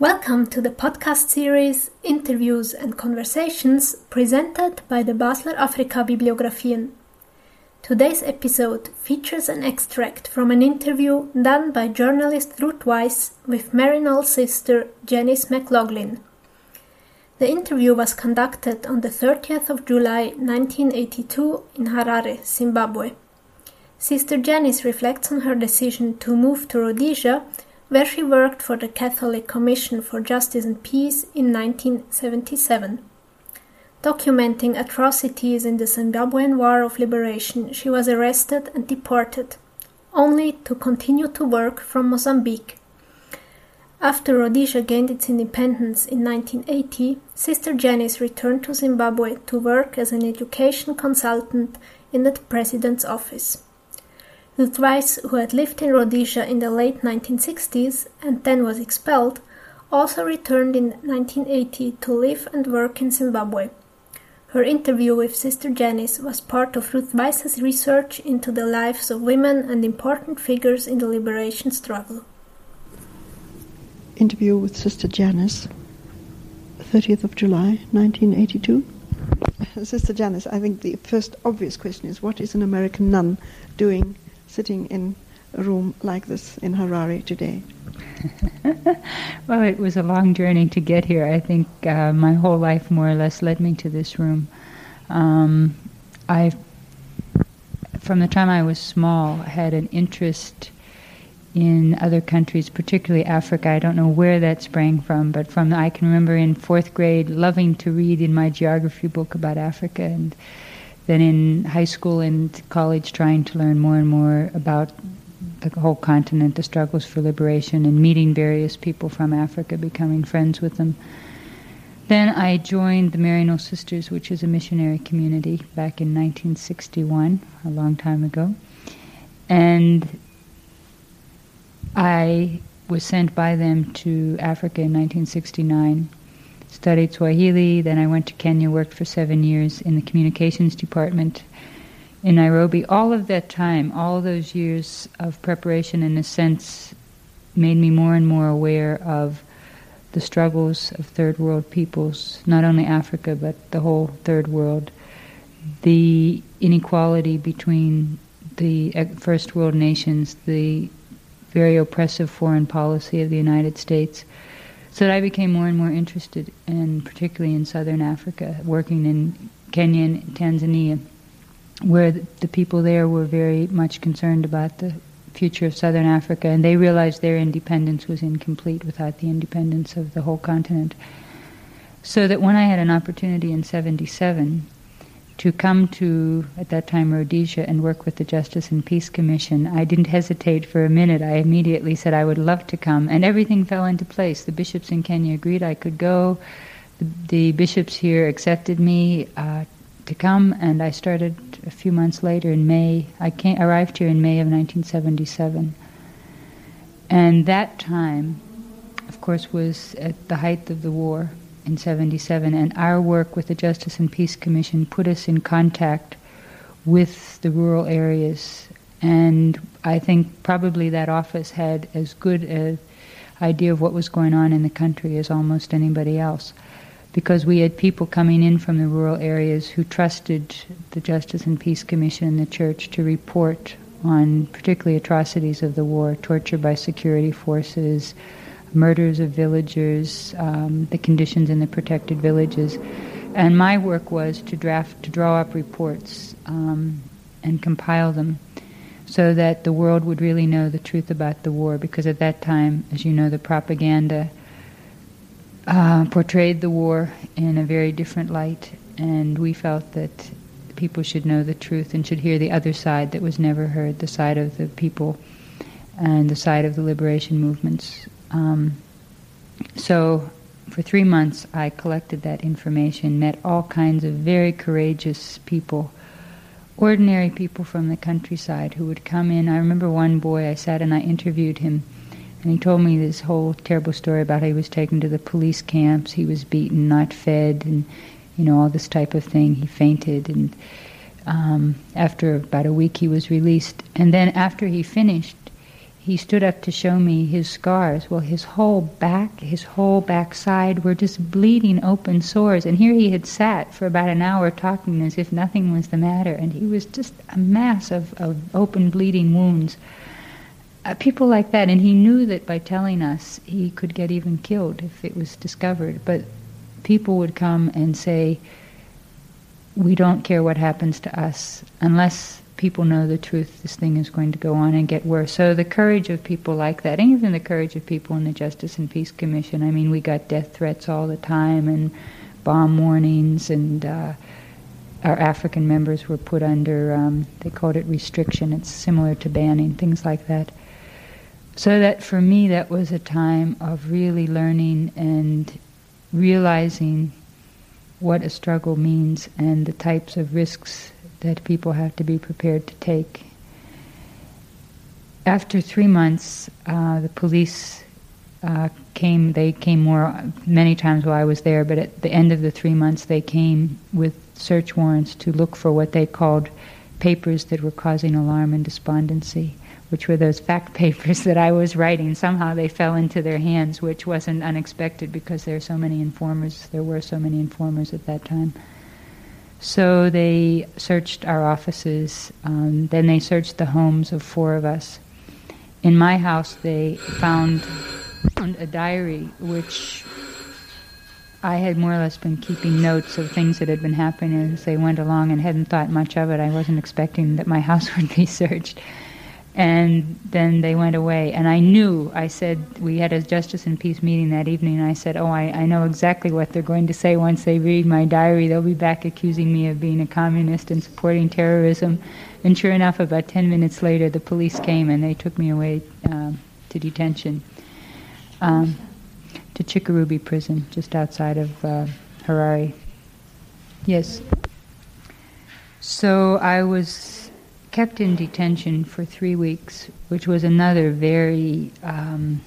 Welcome to the podcast series Interviews and Conversations presented by the Basler Afrika Bibliographien. Today's episode features an extract from an interview done by journalist Ruth Weiss with Maryknoll's sister Janice McLaughlin. The interview was conducted on the 30th of July 1982 in Harare, Zimbabwe. Sister Janice reflects on her decision to move to Rhodesia where she worked for the Catholic Commission for Justice and Peace in 1977. Documenting atrocities in the Zimbabwean War of Liberation, she was arrested and deported, only to continue to work from Mozambique. After Rhodesia gained its independence in 1980, Sister Janice returned to Zimbabwe to work as an education consultant in the President's office. Ruth Weiss, who had lived in Rhodesia in the late 1960s and then was expelled, also returned in 1980 to live and work in Zimbabwe. Her interview with Sister Janice was part of Ruth Weiss's research into the lives of women and important figures in the liberation struggle. Interview with Sister Janice, 30th of July, 1982. Sister Janice, I think the first obvious question is what is an American nun doing sitting in a room like this in Harare today? well, it was a long journey to get here. I think uh, my whole life more or less led me to this room. Um, I, from the time I was small, had an interest in other countries, particularly Africa. I don't know where that sprang from, but from I can remember in fourth grade loving to read in my geography book about Africa and then in high school and college trying to learn more and more about the whole continent, the struggles for liberation, and meeting various people from Africa, becoming friends with them. Then I joined the Maryknoll Sisters, which is a missionary community, back in 1961, a long time ago. And I was sent by them to Africa in 1969 studied Swahili. Then I went to Kenya, worked for seven years in the communications department in Nairobi. All of that time, all those years of preparation, in a sense, made me more and more aware of the struggles of third world peoples, not only Africa, but the whole third world. The inequality between the first world nations, the very oppressive foreign policy of the United States so that I became more and more interested, in, particularly in southern Africa, working in Kenya and Tanzania, where the, the people there were very much concerned about the future of southern Africa, and they realized their independence was incomplete without the independence of the whole continent. So that when I had an opportunity in 77 to come to, at that time, Rhodesia and work with the Justice and Peace Commission, I didn't hesitate for a minute. I immediately said I would love to come, and everything fell into place. The bishops in Kenya agreed I could go. The, the bishops here accepted me uh, to come, and I started a few months later in May. I came, arrived here in May of 1977. And that time, of course, was at the height of the war in 77, and our work with the Justice and Peace Commission put us in contact with the rural areas. And I think probably that office had as good an idea of what was going on in the country as almost anybody else. Because we had people coming in from the rural areas who trusted the Justice and Peace Commission and the church to report on particularly atrocities of the war, torture by security forces, murders of villagers, um, the conditions in the protected villages. And my work was to draft, to draw up reports um, and compile them so that the world would really know the truth about the war. Because at that time, as you know, the propaganda uh, portrayed the war in a very different light, and we felt that people should know the truth and should hear the other side that was never heard, the side of the people and the side of the liberation movements um, so for three months, I collected that information, met all kinds of very courageous people, ordinary people from the countryside who would come in. I remember one boy, I sat and I interviewed him, and he told me this whole terrible story about how he was taken to the police camps, he was beaten, not fed, and you know all this type of thing. He fainted, and um, after about a week, he was released. And then after he finished, he stood up to show me his scars. Well, his whole back, his whole backside were just bleeding open sores. And here he had sat for about an hour talking as if nothing was the matter. And he was just a mass of, of open bleeding wounds. Uh, people like that. And he knew that by telling us, he could get even killed if it was discovered. But people would come and say, we don't care what happens to us unless people know the truth, this thing is going to go on and get worse. So the courage of people like that, and even the courage of people in the Justice and Peace Commission. I mean, we got death threats all the time and bomb warnings, and uh, our African members were put under, um, they called it restriction. It's similar to banning, things like that. So that for me, that was a time of really learning and realizing what a struggle means and the types of risks that people have to be prepared to take. After three months, uh, the police uh, came. They came more many times while I was there, but at the end of the three months, they came with search warrants to look for what they called papers that were causing alarm and despondency, which were those fact papers that I was writing. Somehow they fell into their hands, which wasn't unexpected because there are so many informers. There were so many informers at that time. So they searched our offices. Um, then they searched the homes of four of us. In my house, they found, found a diary which I had more or less been keeping notes of things that had been happening as they went along and hadn't thought much of it. I wasn't expecting that my house would be searched. And then they went away. And I knew, I said, we had a Justice and Peace meeting that evening, and I said, Oh, I, I know exactly what they're going to say once they read my diary. They'll be back accusing me of being a communist and supporting terrorism. And sure enough, about 10 minutes later, the police came and they took me away um, to detention, um, to Chikurubi prison, just outside of uh, Harare. Yes. So I was kept in detention for three weeks, which was another very, um,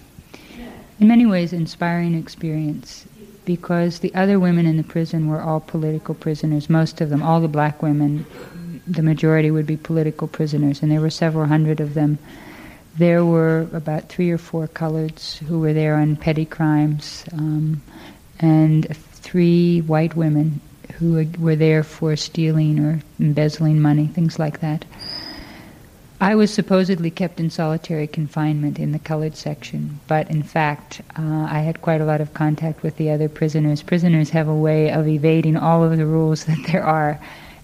in many ways, inspiring experience because the other women in the prison were all political prisoners, most of them, all the black women, the majority would be political prisoners, and there were several hundred of them. There were about three or four coloreds who were there on petty crimes, um, and three white women who were there for stealing or embezzling money, things like that. I was supposedly kept in solitary confinement in the colored section, but in fact, uh, I had quite a lot of contact with the other prisoners. Prisoners have a way of evading all of the rules that there are,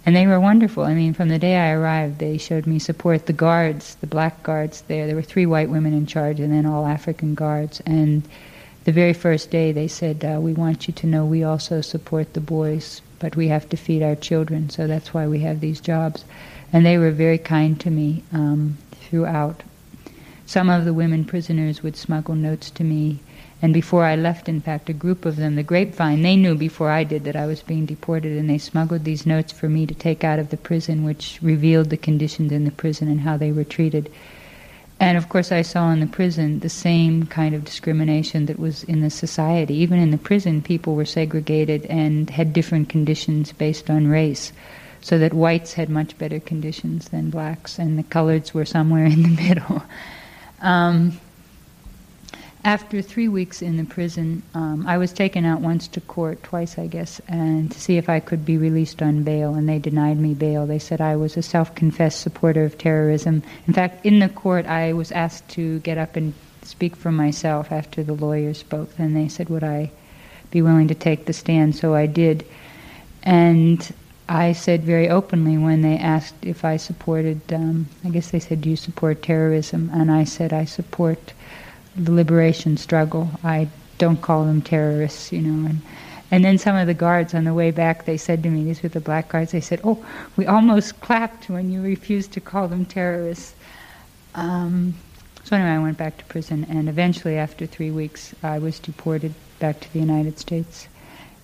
and they were wonderful. I mean, from the day I arrived, they showed me support. The guards, the black guards there, there were three white women in charge, and then all African guards. And the very first day, they said, uh, We want you to know we also support the boys, but we have to feed our children, so that's why we have these jobs and they were very kind to me um, throughout. Some of the women prisoners would smuggle notes to me, and before I left, in fact, a group of them, the grapevine, they knew before I did that I was being deported, and they smuggled these notes for me to take out of the prison, which revealed the conditions in the prison and how they were treated. And of course, I saw in the prison the same kind of discrimination that was in the society. Even in the prison, people were segregated and had different conditions based on race so that whites had much better conditions than blacks, and the coloreds were somewhere in the middle. Um, after three weeks in the prison, um, I was taken out once to court, twice I guess, and to see if I could be released on bail, and they denied me bail. They said I was a self confessed supporter of terrorism. In fact, in the court, I was asked to get up and speak for myself after the lawyer spoke, and they said, Would I be willing to take the stand? So I did. And I said very openly when they asked if I supported, um, I guess they said, Do you support terrorism? And I said, I support the liberation struggle. I don't call them terrorists, you know. And, and then some of the guards on the way back, they said to me, these were the black guards, they said, Oh, we almost clapped when you refused to call them terrorists. Um, so anyway, I went back to prison, and eventually, after three weeks, I was deported back to the United States.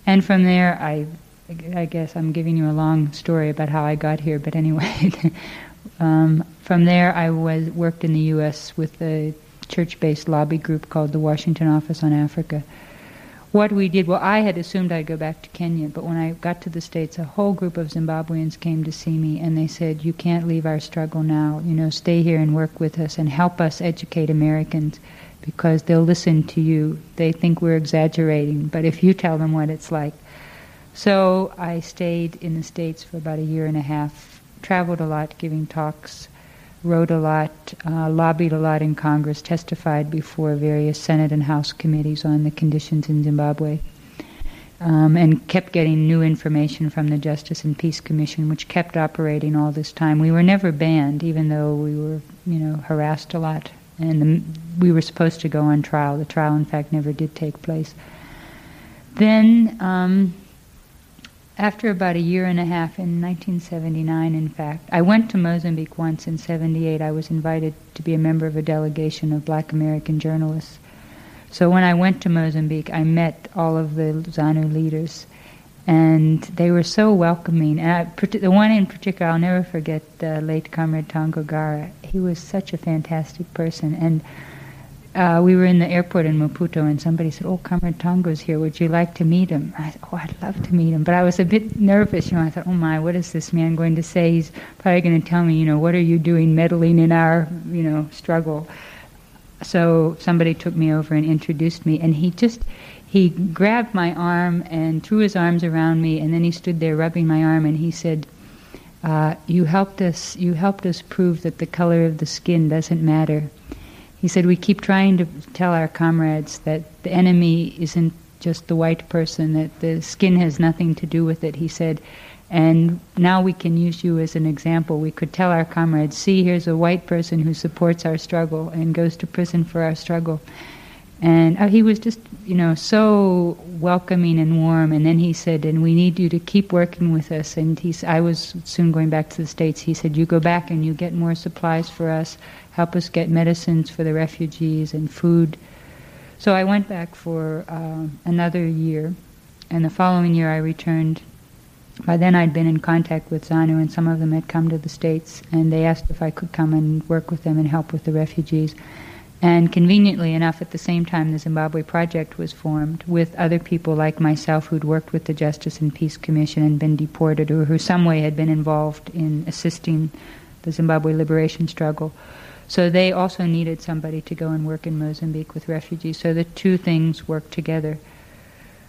And from there, I I guess I'm giving you a long story about how I got here, but anyway, um, from there I was worked in the U.S. with a church-based lobby group called the Washington Office on Africa. what we did, well, I had assumed I'd go back to Kenya, but when I got to the States, a whole group of Zimbabweans came to see me and they said, You can't leave our struggle now. You know, stay here and work with us and help us educate Americans because they'll listen to you. They think we're exaggerating, but if you tell them what it's like. So I stayed in the States for about a year and a half, traveled a lot, giving talks wrote a lot, uh, lobbied a lot in Congress, testified before various Senate and House committees on the conditions in Zimbabwe, um, and kept getting new information from the Justice and Peace Commission, which kept operating all this time. We were never banned, even though we were, you know, harassed a lot, and the, we were supposed to go on trial. The trial, in fact, never did take place. Then. Um, after about a year and a half in 1979 in fact i went to mozambique once in 78 i was invited to be a member of a delegation of black american journalists. So when i went to mozambique i met all of the zanu leaders and they were so welcoming. And I, the one in particular i'll never forget the late comrade Tongogara. He was such a fantastic person and uh, we were in the airport in Maputo, and somebody said, "Oh, Comrade Tongo's here. Would you like to meet him?" I said, "Oh, I'd love to meet him," but I was a bit nervous. You know, I thought, "Oh my, what is this man going to say? He's probably going to tell me, you know, what are you doing, meddling in our, you know, struggle." So somebody took me over and introduced me, and he just he grabbed my arm and threw his arms around me, and then he stood there rubbing my arm, and he said. Uh, you helped us. You helped us prove that the color of the skin doesn't matter he said, We keep trying to tell our comrades that the enemy isn't just the white person, that the skin has nothing to do with it. He said, and now we can use you as an example. We could tell our comrades, see, here's a white person who supports our struggle and goes to prison for our struggle. And uh, he was just, you know, so welcoming and warm. And then he said, and we need you to keep working with us. And he's, I was soon going back to the States. He said, you go back and you get more supplies for us help us get medicines for the refugees and food. So I went back for uh, another year, and the following year I returned. By then I'd been in contact with ZANU, and some of them had come to the States, and they asked if I could come and work with them and help with the refugees. And conveniently enough, at the same time, the Zimbabwe Project was formed with other people like myself who'd worked with the Justice and Peace Commission and been deported, or who some way had been involved in assisting the Zimbabwe liberation struggle. So they also needed somebody to go and work in Mozambique with refugees. So the two things worked together.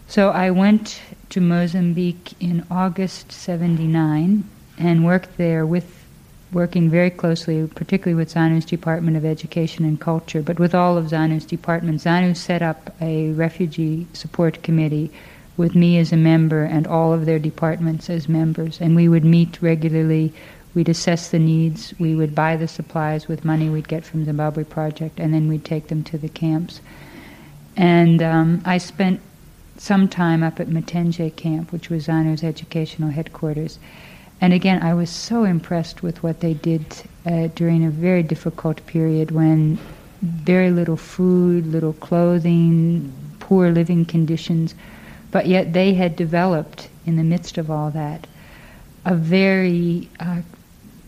So I went to Mozambique in August 79 and worked there with working very closely, particularly with ZANU's Department of Education and Culture, but with all of ZANU's departments. ZANU set up a refugee support committee with me as a member and all of their departments as members, and we would meet regularly We'd assess the needs. We would buy the supplies with money we'd get from Zimbabwe Project, and then we'd take them to the camps. And um, I spent some time up at Mtenje camp, which was ZANU's educational headquarters. And again, I was so impressed with what they did uh, during a very difficult period when very little food, little clothing, poor living conditions, but yet they had developed in the midst of all that a very uh,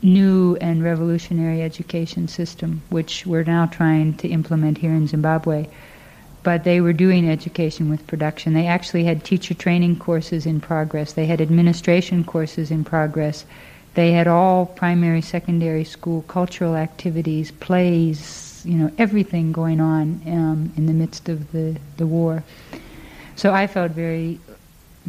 new and revolutionary education system, which we're now trying to implement here in Zimbabwe. But they were doing education with production. They actually had teacher training courses in progress. They had administration courses in progress. They had all primary, secondary school cultural activities, plays, you know, everything going on um, in the midst of the, the war. So I felt very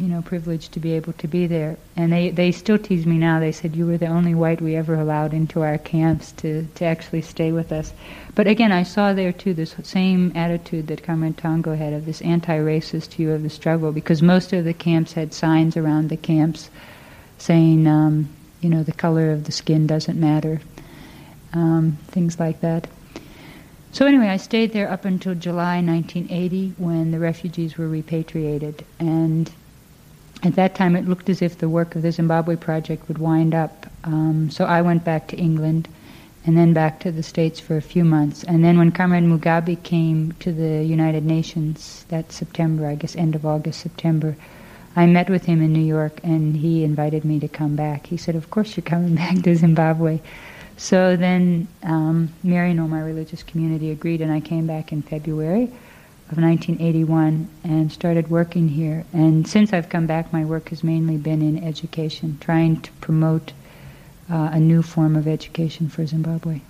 you know, privileged to be able to be there. And they, they still tease me now. They said, You were the only white we ever allowed into our camps to, to actually stay with us. But again, I saw there too this same attitude that Comrade Tongo had of this anti racist view of the struggle, because most of the camps had signs around the camps saying, um, you know, the color of the skin doesn't matter, um, things like that. So anyway, I stayed there up until July 1980 when the refugees were repatriated. And at that time, it looked as if the work of the Zimbabwe Project would wind up. Um, so I went back to England and then back to the States for a few months. And then when Comrade Mugabe came to the United Nations that September, I guess end of August, September, I met with him in New York and he invited me to come back. He said, Of course you're coming back to Zimbabwe. So then um, Maryknoll my religious community agreed, and I came back in February of 1981 and started working here. And since I've come back, my work has mainly been in education, trying to promote uh, a new form of education for Zimbabwe.